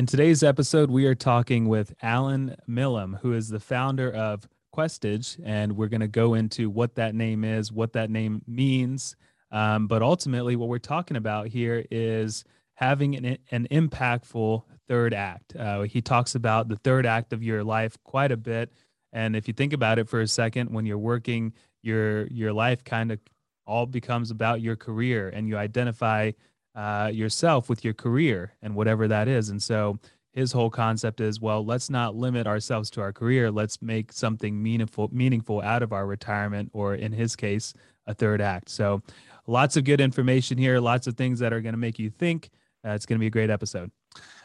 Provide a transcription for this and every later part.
In today's episode, we are talking with Alan Milam, who is the founder of Questage, and we're going to go into what that name is, what that name means. Um, but ultimately, what we're talking about here is having an, an impactful third act. Uh, he talks about the third act of your life quite a bit. And if you think about it for a second, when you're working, your your life kind of all becomes about your career, and you identify uh, yourself with your career and whatever that is. And so his whole concept is, well, let's not limit ourselves to our career. Let's make something meaningful meaningful out of our retirement, or in his case, a third act. So lots of good information here, lots of things that are going to make you think. Uh, it's going to be a great episode.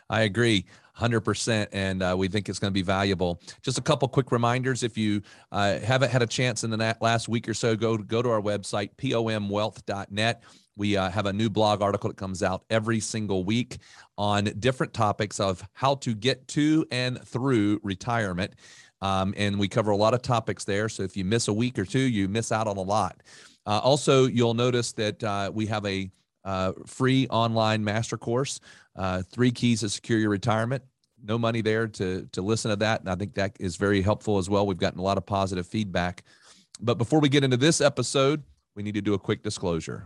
I agree. 100% and uh, we think it's going to be valuable just a couple quick reminders if you uh, haven't had a chance in the last week or so go go to our website pomwealth.net we uh, have a new blog article that comes out every single week on different topics of how to get to and through retirement um, and we cover a lot of topics there so if you miss a week or two you miss out on a lot uh, also you'll notice that uh, we have a uh, free online master course, uh, Three Keys to Secure Your Retirement. No money there to, to listen to that. And I think that is very helpful as well. We've gotten a lot of positive feedback. But before we get into this episode, we need to do a quick disclosure.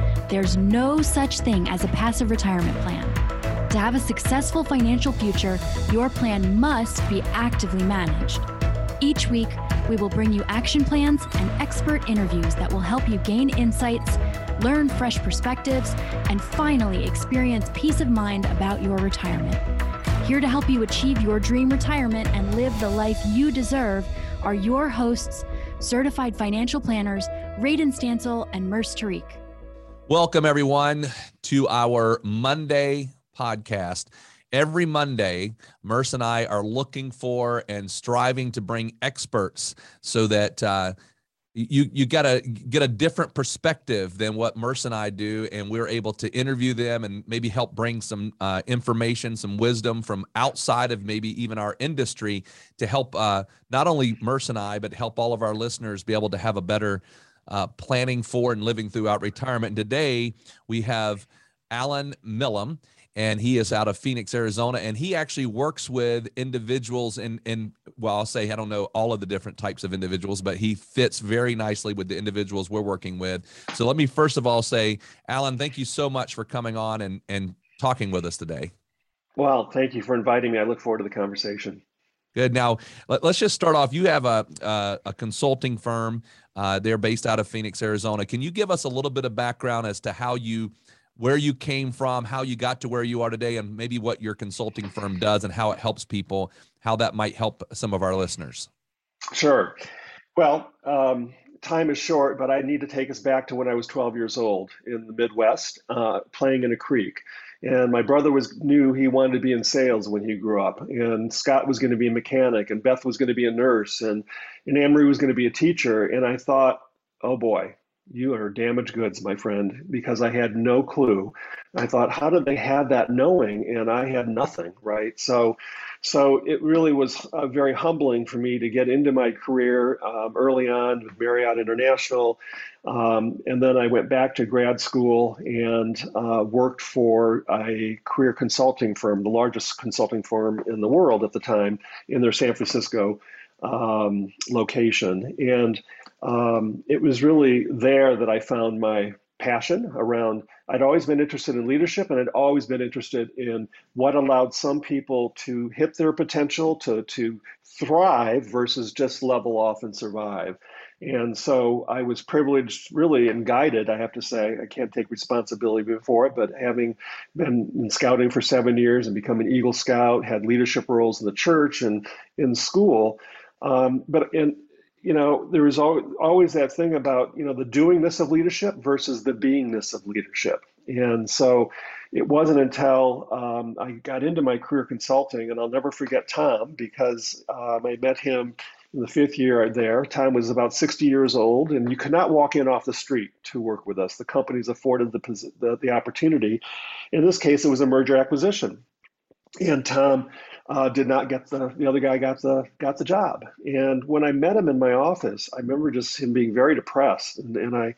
There's no such thing as a passive retirement plan. To have a successful financial future, your plan must be actively managed. Each week, we will bring you action plans and expert interviews that will help you gain insights learn fresh perspectives, and finally experience peace of mind about your retirement. Here to help you achieve your dream retirement and live the life you deserve are your hosts, certified financial planners, Radon Stancil and Murs Tariq. Welcome, everyone, to our Monday podcast. Every Monday, Murs and I are looking for and striving to bring experts so that uh, you you got to get a different perspective than what Murs and I do, and we're able to interview them and maybe help bring some uh, information, some wisdom from outside of maybe even our industry to help uh, not only Murs and I, but help all of our listeners be able to have a better uh, planning for and living throughout retirement. And today we have Alan Milam and he is out of Phoenix, Arizona, and he actually works with individuals in in well, I'll say I don't know all of the different types of individuals, but he fits very nicely with the individuals we're working with. So let me first of all say, Alan, thank you so much for coming on and and talking with us today. Well, thank you for inviting me. I look forward to the conversation. Good. Now, let, us just start off. You have a a, a consulting firm. Uh, they're based out of Phoenix, Arizona. Can you give us a little bit of background as to how you where you came from, how you got to where you are today, and maybe what your consulting firm does and how it helps people, how that might help some of our listeners. Sure. Well, um, time is short, but I need to take us back to when I was 12 years old in the Midwest, uh, playing in a creek. And my brother was knew he wanted to be in sales when he grew up, and Scott was going to be a mechanic, and Beth was going to be a nurse, and and Amory was going to be a teacher. And I thought, oh boy, you are damaged goods, my friend, because I had no clue. I thought, how did they have that knowing? And I had nothing, right? So, so it really was uh, very humbling for me to get into my career um, early on with Marriott International. Um, and then I went back to grad school and uh, worked for a career consulting firm, the largest consulting firm in the world at the time, in their San Francisco um, location. And um, it was really there that I found my passion around. I'd always been interested in leadership and I'd always been interested in what allowed some people to hit their potential, to, to thrive versus just level off and survive. And so I was privileged, really, and guided, I have to say. I can't take responsibility for it, but having been in scouting for seven years and become an Eagle Scout, had leadership roles in the church and in school. Um, but in, you know, there is always that thing about, you know, the doingness of leadership versus the beingness of leadership. And so, it wasn't until um, I got into my career consulting, and I'll never forget Tom because um, I met him in the fifth year there. Tom was about 60 years old, and you could not walk in off the street to work with us. The companies afforded the, the, the opportunity. In this case, it was a merger acquisition. And Tom uh, did not get the the other guy got the got the job. And when I met him in my office, I remember just him being very depressed, and, and I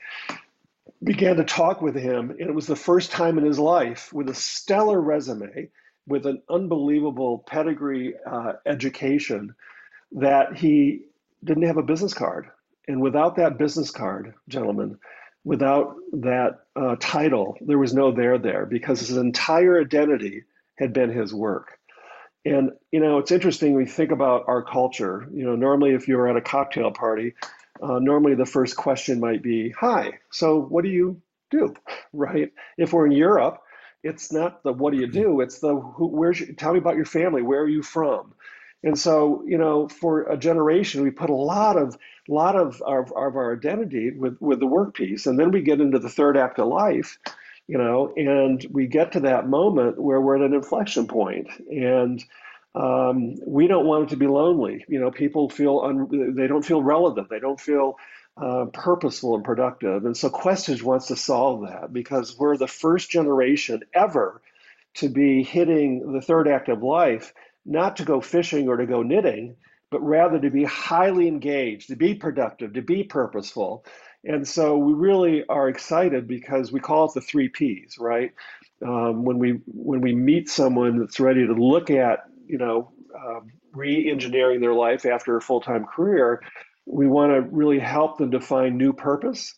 began to talk with him, and it was the first time in his life with a stellar resume, with an unbelievable pedigree uh, education, that he didn't have a business card. And without that business card, gentlemen, without that uh, title, there was no there there because his entire identity had been his work. And you know, it's interesting. We think about our culture. You know, normally if you're at a cocktail party, uh, normally the first question might be, "Hi, so what do you do?" Right? If we're in Europe, it's not the "What do you do?" It's the who, "Where's your, tell me about your family? Where are you from?" And so, you know, for a generation, we put a lot of lot of our, of our identity with with the work piece, and then we get into the third act of life, you know, and we get to that moment where we're at an inflection point, and um, we don't want it to be lonely. You know, people feel un- they don't feel relevant. They don't feel uh, purposeful and productive. And so Questage wants to solve that because we're the first generation ever to be hitting the third act of life, not to go fishing or to go knitting, but rather to be highly engaged, to be productive, to be purposeful. And so we really are excited because we call it the three Ps, right? Um, when we when we meet someone that's ready to look at you know, um, re-engineering their life after a full-time career, we want to really help them to find new purpose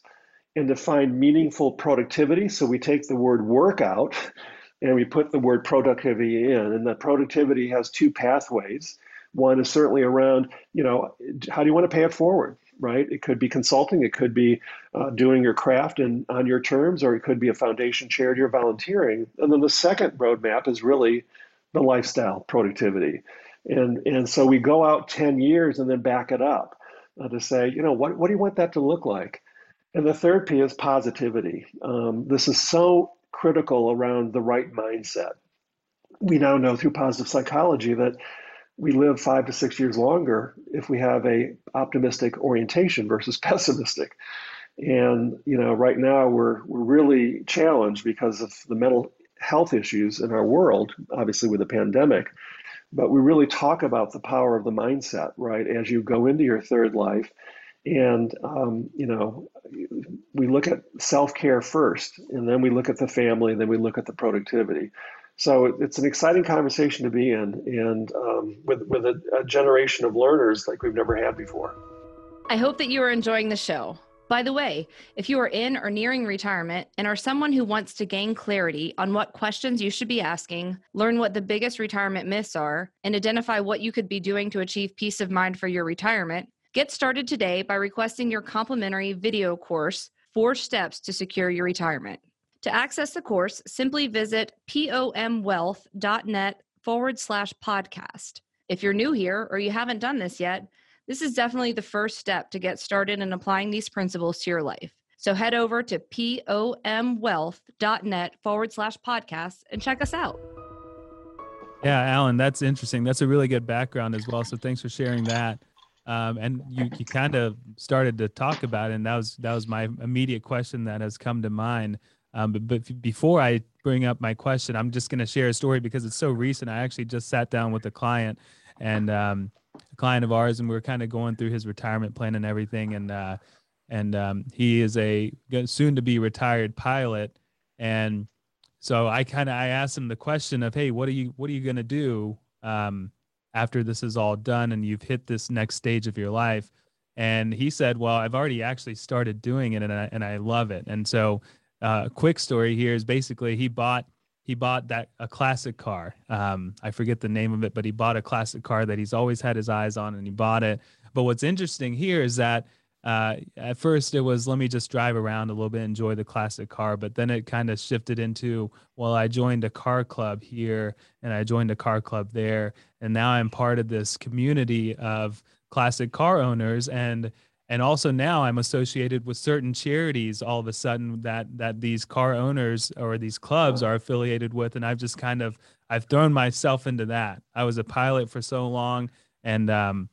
and to find meaningful productivity. So we take the word work out and we put the word productivity in. And that productivity has two pathways. One is certainly around, you know, how do you want to pay it forward, right? It could be consulting, it could be uh, doing your craft and on your terms, or it could be a foundation charity or volunteering. And then the second roadmap is really the lifestyle productivity. And, and so we go out 10 years and then back it up uh, to say, you know, what, what do you want that to look like? And the third P is positivity. Um, this is so critical around the right mindset. We now know through positive psychology that we live five to six years longer if we have a optimistic orientation versus pessimistic. And you know, right now we're we're really challenged because of the mental health issues in our world, obviously with the pandemic. But we really talk about the power of the mindset, right? As you go into your third life, and um, you know, we look at self care first, and then we look at the family, and then we look at the productivity. So it's an exciting conversation to be in, and um, with with a, a generation of learners like we've never had before. I hope that you are enjoying the show. By the way, if you are in or nearing retirement and are someone who wants to gain clarity on what questions you should be asking, learn what the biggest retirement myths are, and identify what you could be doing to achieve peace of mind for your retirement, get started today by requesting your complimentary video course, Four Steps to Secure Your Retirement. To access the course, simply visit pomwealth.net forward slash podcast. If you're new here or you haven't done this yet, this is definitely the first step to get started in applying these principles to your life. So head over to pomwealth.net forward slash podcast and check us out. Yeah, Alan, that's interesting. That's a really good background as well. So thanks for sharing that. Um, and you, you kind of started to talk about it, and that was that was my immediate question that has come to mind. Um, but, but before I bring up my question, I'm just going to share a story because it's so recent. I actually just sat down with a client, and um, a client of ours, and we are kind of going through his retirement plan and everything. And uh, and um, he is a soon to be retired pilot, and so I kind of I asked him the question of, hey, what are you what are you gonna do um, after this is all done and you've hit this next stage of your life? And he said, well, I've already actually started doing it, and I, and I love it. And so, uh, quick story here is basically he bought he bought that a classic car. Um, I forget the name of it, but he bought a classic car that he's always had his eyes on, and he bought it. But what's interesting here is that uh, at first it was let me just drive around a little bit, enjoy the classic car, but then it kind of shifted into well, I joined a car club here and I joined a car club there, and now I'm part of this community of classic car owners and and also now I'm associated with certain charities all of a sudden that that these car owners or these clubs are affiliated with, and I've just kind of I've thrown myself into that. I was a pilot for so long, and um,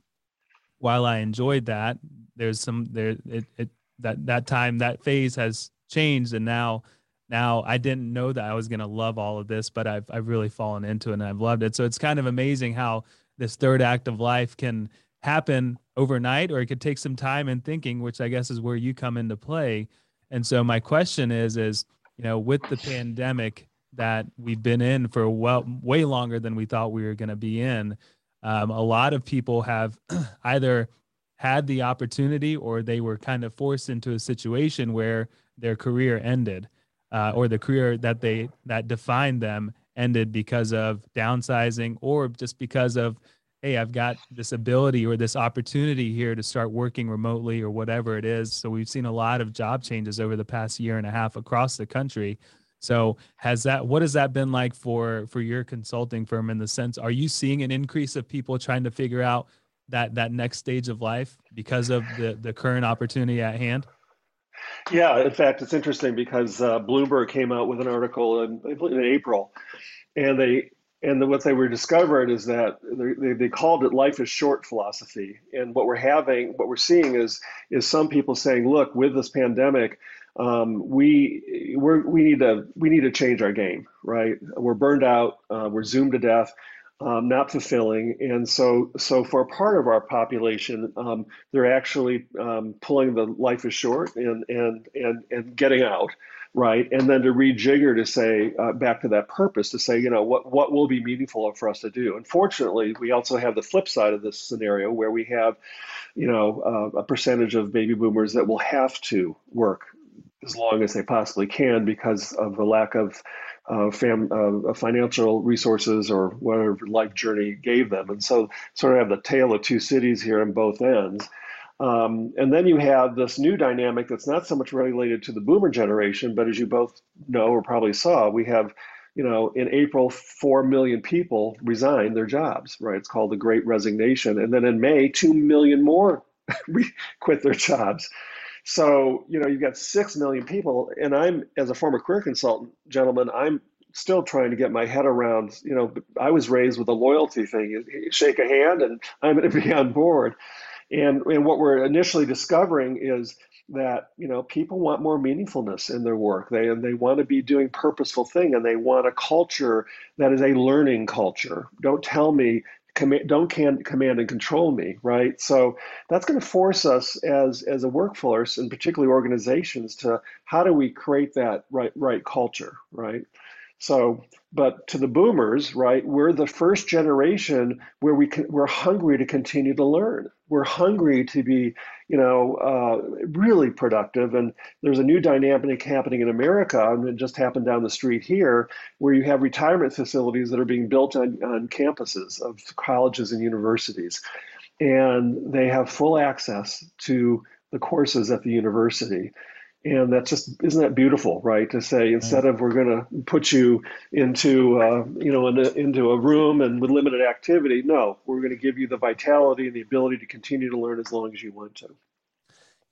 while I enjoyed that, there's some there it, it that that time that phase has changed, and now now I didn't know that I was going to love all of this, but I've I've really fallen into it and I've loved it. So it's kind of amazing how this third act of life can happen overnight or it could take some time and thinking which i guess is where you come into play. And so my question is is you know with the pandemic that we've been in for well way longer than we thought we were going to be in um, a lot of people have either had the opportunity or they were kind of forced into a situation where their career ended uh, or the career that they that defined them ended because of downsizing or just because of hey, I've got this ability or this opportunity here to start working remotely or whatever it is. So we've seen a lot of job changes over the past year and a half across the country. So has that what has that been like for for your consulting firm in the sense are you seeing an increase of people trying to figure out that that next stage of life because of the the current opportunity at hand? Yeah, in fact, it's interesting because uh, Bloomberg came out with an article in, in April, and they and the, what they were discovered is that they, they called it life is short philosophy. And what we're having what we're seeing is is some people saying look with this pandemic um, we we need to we need to change our game right? We're burned out uh, we're zoomed to death um, not fulfilling. And so so for a part of our population um, they're actually um, pulling the life is short and and and and getting out right? And then to rejigger to say uh, back to that purpose to say, you know, what what will be meaningful for us to do. Unfortunately, we also have the flip side of this scenario where we have, you know, uh, a percentage of baby boomers that will have to work as long as they possibly can because of the lack of uh, fam, uh, financial resources or whatever life journey gave them. And so, sort of have the tale of two cities here on both ends. Um, and then you have this new dynamic that's not so much related to the boomer generation, but as you both know or probably saw, we have, you know, in April, 4 million people resigned their jobs, right? It's called the Great Resignation. And then in May, 2 million more quit their jobs. So, you know, you've got 6 million people. And I'm, as a former career consultant, gentlemen, I'm still trying to get my head around, you know, I was raised with a loyalty thing. You shake a hand and I'm going to be on board. And, and what we're initially discovering is that you know people want more meaningfulness in their work. They and they want to be doing purposeful thing and they want a culture that is a learning culture. Don't tell me command, don't can, command and control me right? So that's going to force us as as a workforce and particularly organizations to how do we create that right right culture right? So, but to the boomers, right, we're the first generation where we can, we're hungry to continue to learn. We're hungry to be, you know, uh, really productive. And there's a new dynamic happening in America, and it just happened down the street here, where you have retirement facilities that are being built on, on campuses of colleges and universities. And they have full access to the courses at the university and that's just isn't that beautiful right? To say instead of we're going to put you into uh, you know in a, into a room and with limited activity no we're going to give you the vitality and the ability to continue to learn as long as you want to.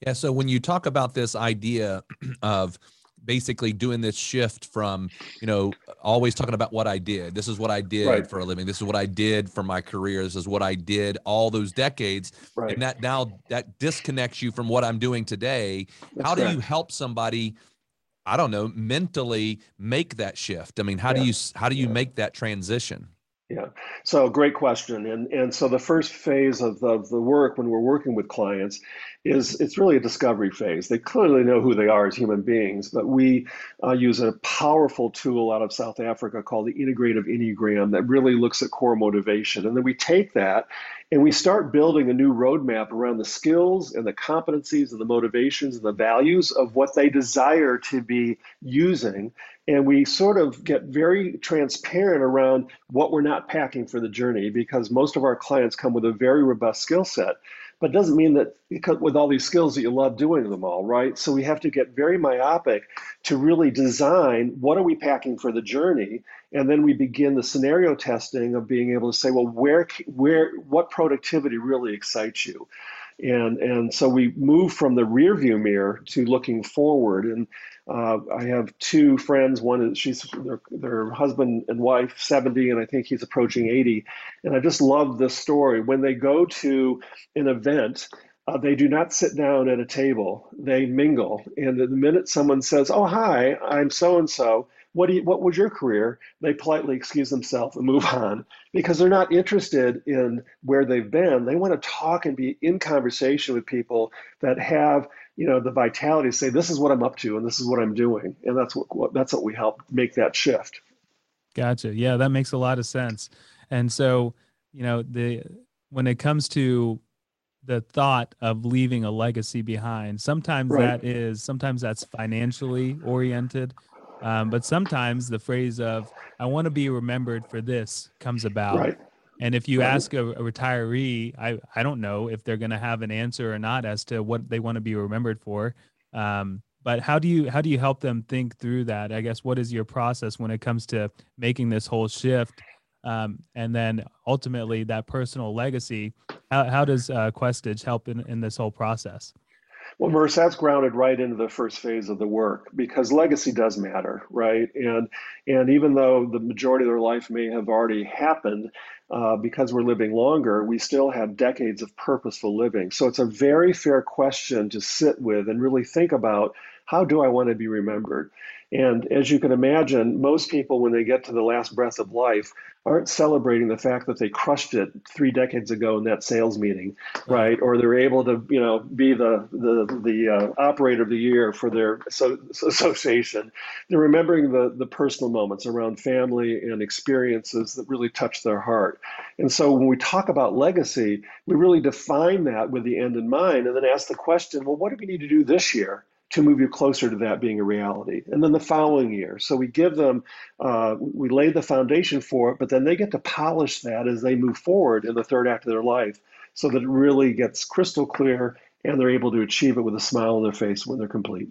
Yeah so when you talk about this idea of basically doing this shift from you know always talking about what i did this is what i did right. for a living this is what i did for my career this is what i did all those decades right. and that now that disconnects you from what i'm doing today That's how do correct. you help somebody i don't know mentally make that shift i mean how yeah. do you how do you yeah. make that transition yeah. So great question. And and so the first phase of the, of the work when we're working with clients is it's really a discovery phase. They clearly know who they are as human beings, but we uh, use a powerful tool out of South Africa called the Integrative Enneagram that really looks at core motivation. And then we take that and we start building a new roadmap around the skills and the competencies and the motivations and the values of what they desire to be using and we sort of get very transparent around what we're not packing for the journey because most of our clients come with a very robust skill set. But it doesn't mean that with all these skills that you love doing them all right? So we have to get very myopic to really design what are we packing for the journey and then we begin the scenario testing of being able to say well where where what productivity really excites you? And and so we move from the rear view mirror to looking forward. And uh, I have two friends. One is she's their, their husband and wife, 70, and I think he's approaching 80. And I just love this story. When they go to an event, uh, they do not sit down at a table. They mingle. And the minute someone says, "Oh, hi, I'm so and so," what do you, what was your career? They politely excuse themselves and move on because they're not interested in where they've been. They want to talk and be in conversation with people that have you know the vitality to say, "This is what I'm up to, and this is what I'm doing," and that's what, what that's what we help make that shift. Gotcha. Yeah, that makes a lot of sense. And so, you know, the when it comes to the thought of leaving a legacy behind. Sometimes right. that is sometimes that's financially oriented, um, but sometimes the phrase of "I want to be remembered for this" comes about. Right. And if you right. ask a, a, retiree, I I don't know if they're going to have an answer or not as to what they want to be remembered for. Um, but how do you how do you help them think through that? I guess what is your process when it comes to making this whole shift? Um, and then ultimately that personal legacy how, how does uh, Questage help in, in this whole process? Well, Murs, that's grounded right into the first phase of the work because legacy does matter, right? And and even though the majority of their life may have already happened, uh, because we're living longer, we still have decades of purposeful living. So it's a very fair question to sit with and really think about how do I want to be remembered? And as you can imagine, most people, when they get to the last breath of life, aren't celebrating the fact that they crushed it three decades ago in that sales meeting, right? Or they're able to, you know, be the the the uh, operator of the year for their so, association. They're remembering the the personal moments around family and experiences that really touch their heart. And so when we talk about legacy, we really define that with the end in mind, and then ask the question, well, what do we need to do this year? To move you closer to that being a reality. And then the following year. So we give them, uh, we lay the foundation for it, but then they get to polish that as they move forward in the third act of their life so that it really gets crystal clear and they're able to achieve it with a smile on their face when they're complete.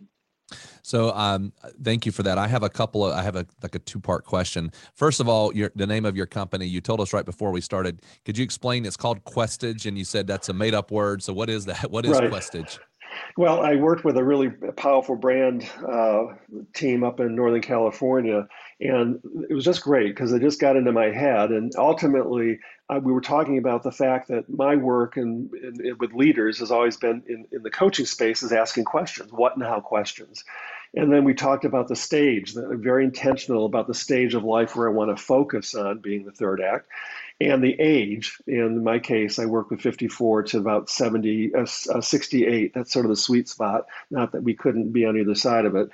So, um, thank you for that. I have a couple of, I have a like a two part question. First of all, your the name of your company. You told us right before we started. Could you explain? It's called Questage, and you said that's a made up word. So, what is that? What is right. Questage? Well, I worked with a really powerful brand uh, team up in Northern California, and it was just great because it just got into my head. And ultimately, uh, we were talking about the fact that my work and, with leaders has always been in, in the coaching space is asking questions, what and how questions. And then we talked about the stage, that very intentional about the stage of life where I want to focus on being the third act and the age. In my case, I work with 54 to about 70, uh, uh, 68. That's sort of the sweet spot. Not that we couldn't be on either side of it.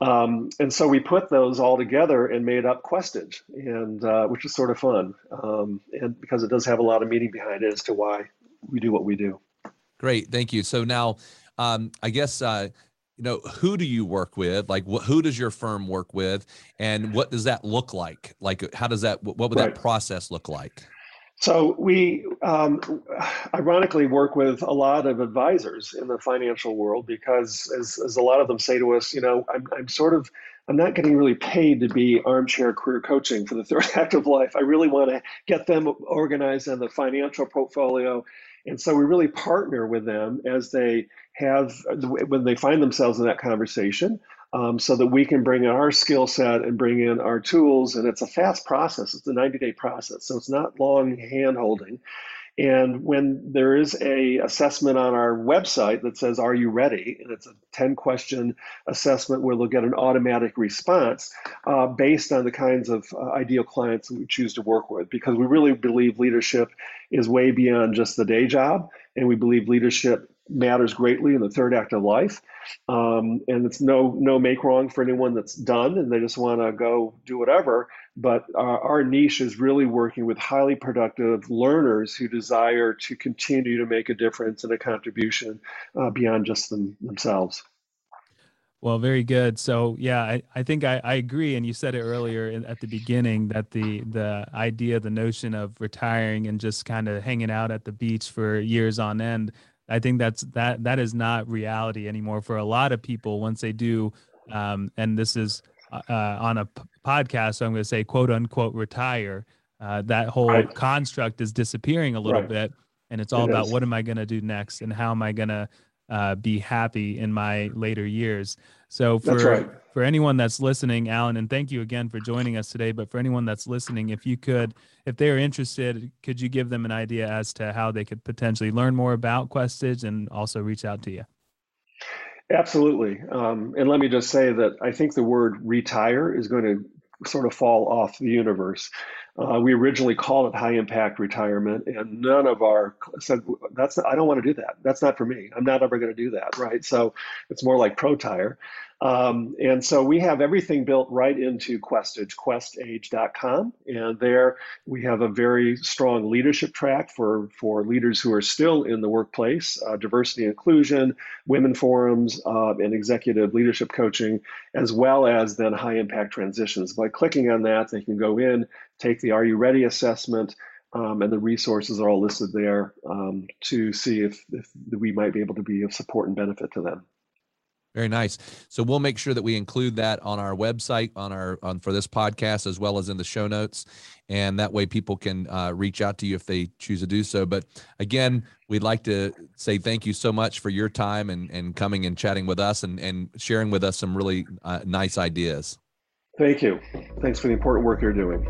Um, and so we put those all together and made up Questage, and uh, which is sort of fun, um, and because it does have a lot of meaning behind it as to why we do what we do. Great, thank you. So now, um, I guess uh, you know who do you work with? Like wh- who does your firm work with? And what does that look like? Like how does that what would right. that process look like? So we um, ironically work with a lot of advisors in the financial world because as, as a lot of them say to us you know I'm, I'm sort of i'm not getting really paid to be armchair career coaching for the third act of life. I really want to get them organized on the financial portfolio. And so we really partner with them as they have, when they find themselves in that conversation, um, so that we can bring in our skill set and bring in our tools. And it's a fast process, it's a 90 day process. So it's not long hand holding. And when there is a assessment on our website that says, "Are you ready?" and it's a 10 question assessment where they'll get an automatic response uh, based on the kinds of uh, ideal clients that we choose to work with, because we really believe leadership is way beyond just the day job, and we believe leadership matters greatly in the third act of life. Um, and it's no no make wrong for anyone that's done and they just want to go do whatever. But our, our niche is really working with highly productive learners who desire to continue to make a difference and a contribution uh, beyond just them, themselves. Well, very good. So yeah, I, I think I, I agree. And you said it earlier at the beginning that the the idea, the notion of retiring and just kind of hanging out at the beach for years on end, I think that's that that is not reality anymore for a lot of people once they do. Um, and this is uh, uh on a p- podcast, so I'm going to say quote unquote retire. Uh, that whole right. construct is disappearing a little right. bit. and it's all It about is. what am I going to do next and how am I going to uh, be happy in my later years. So for right. for anyone that's listening, Alan, and thank you again for joining us today. But for anyone that's listening, if you could, if they're interested, could you give them an idea as to how they could potentially learn more about Questage and also reach out to you? Absolutely. Um, and let me just say that I think the word retire is going to sort of fall off the universe. Uh, we originally called it high impact retirement, and none of our said that's I don't want to do that. That's not for me. I'm not ever going to do that, right? So it's more like pro tire. Um, and so we have everything built right into Questage, questage.com. And there we have a very strong leadership track for, for leaders who are still in the workplace, uh, diversity inclusion, women forums, uh, and executive leadership coaching, as well as then high impact transitions. By clicking on that, they can go in, take the Are You Ready assessment. Um, and the resources are all listed there um, to see if, if we might be able to be of support and benefit to them. Very nice. So we'll make sure that we include that on our website, on our on for this podcast, as well as in the show notes, and that way people can uh, reach out to you if they choose to do so. But again, we'd like to say thank you so much for your time and and coming and chatting with us and and sharing with us some really uh, nice ideas. Thank you. Thanks for the important work you're doing.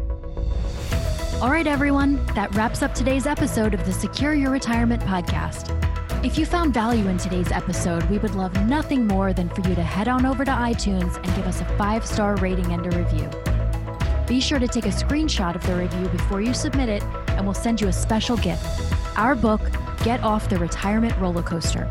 All right, everyone, that wraps up today's episode of the Secure Your Retirement podcast. If you found value in today's episode, we would love nothing more than for you to head on over to iTunes and give us a five star rating and a review. Be sure to take a screenshot of the review before you submit it, and we'll send you a special gift our book, Get Off the Retirement Roller Coaster.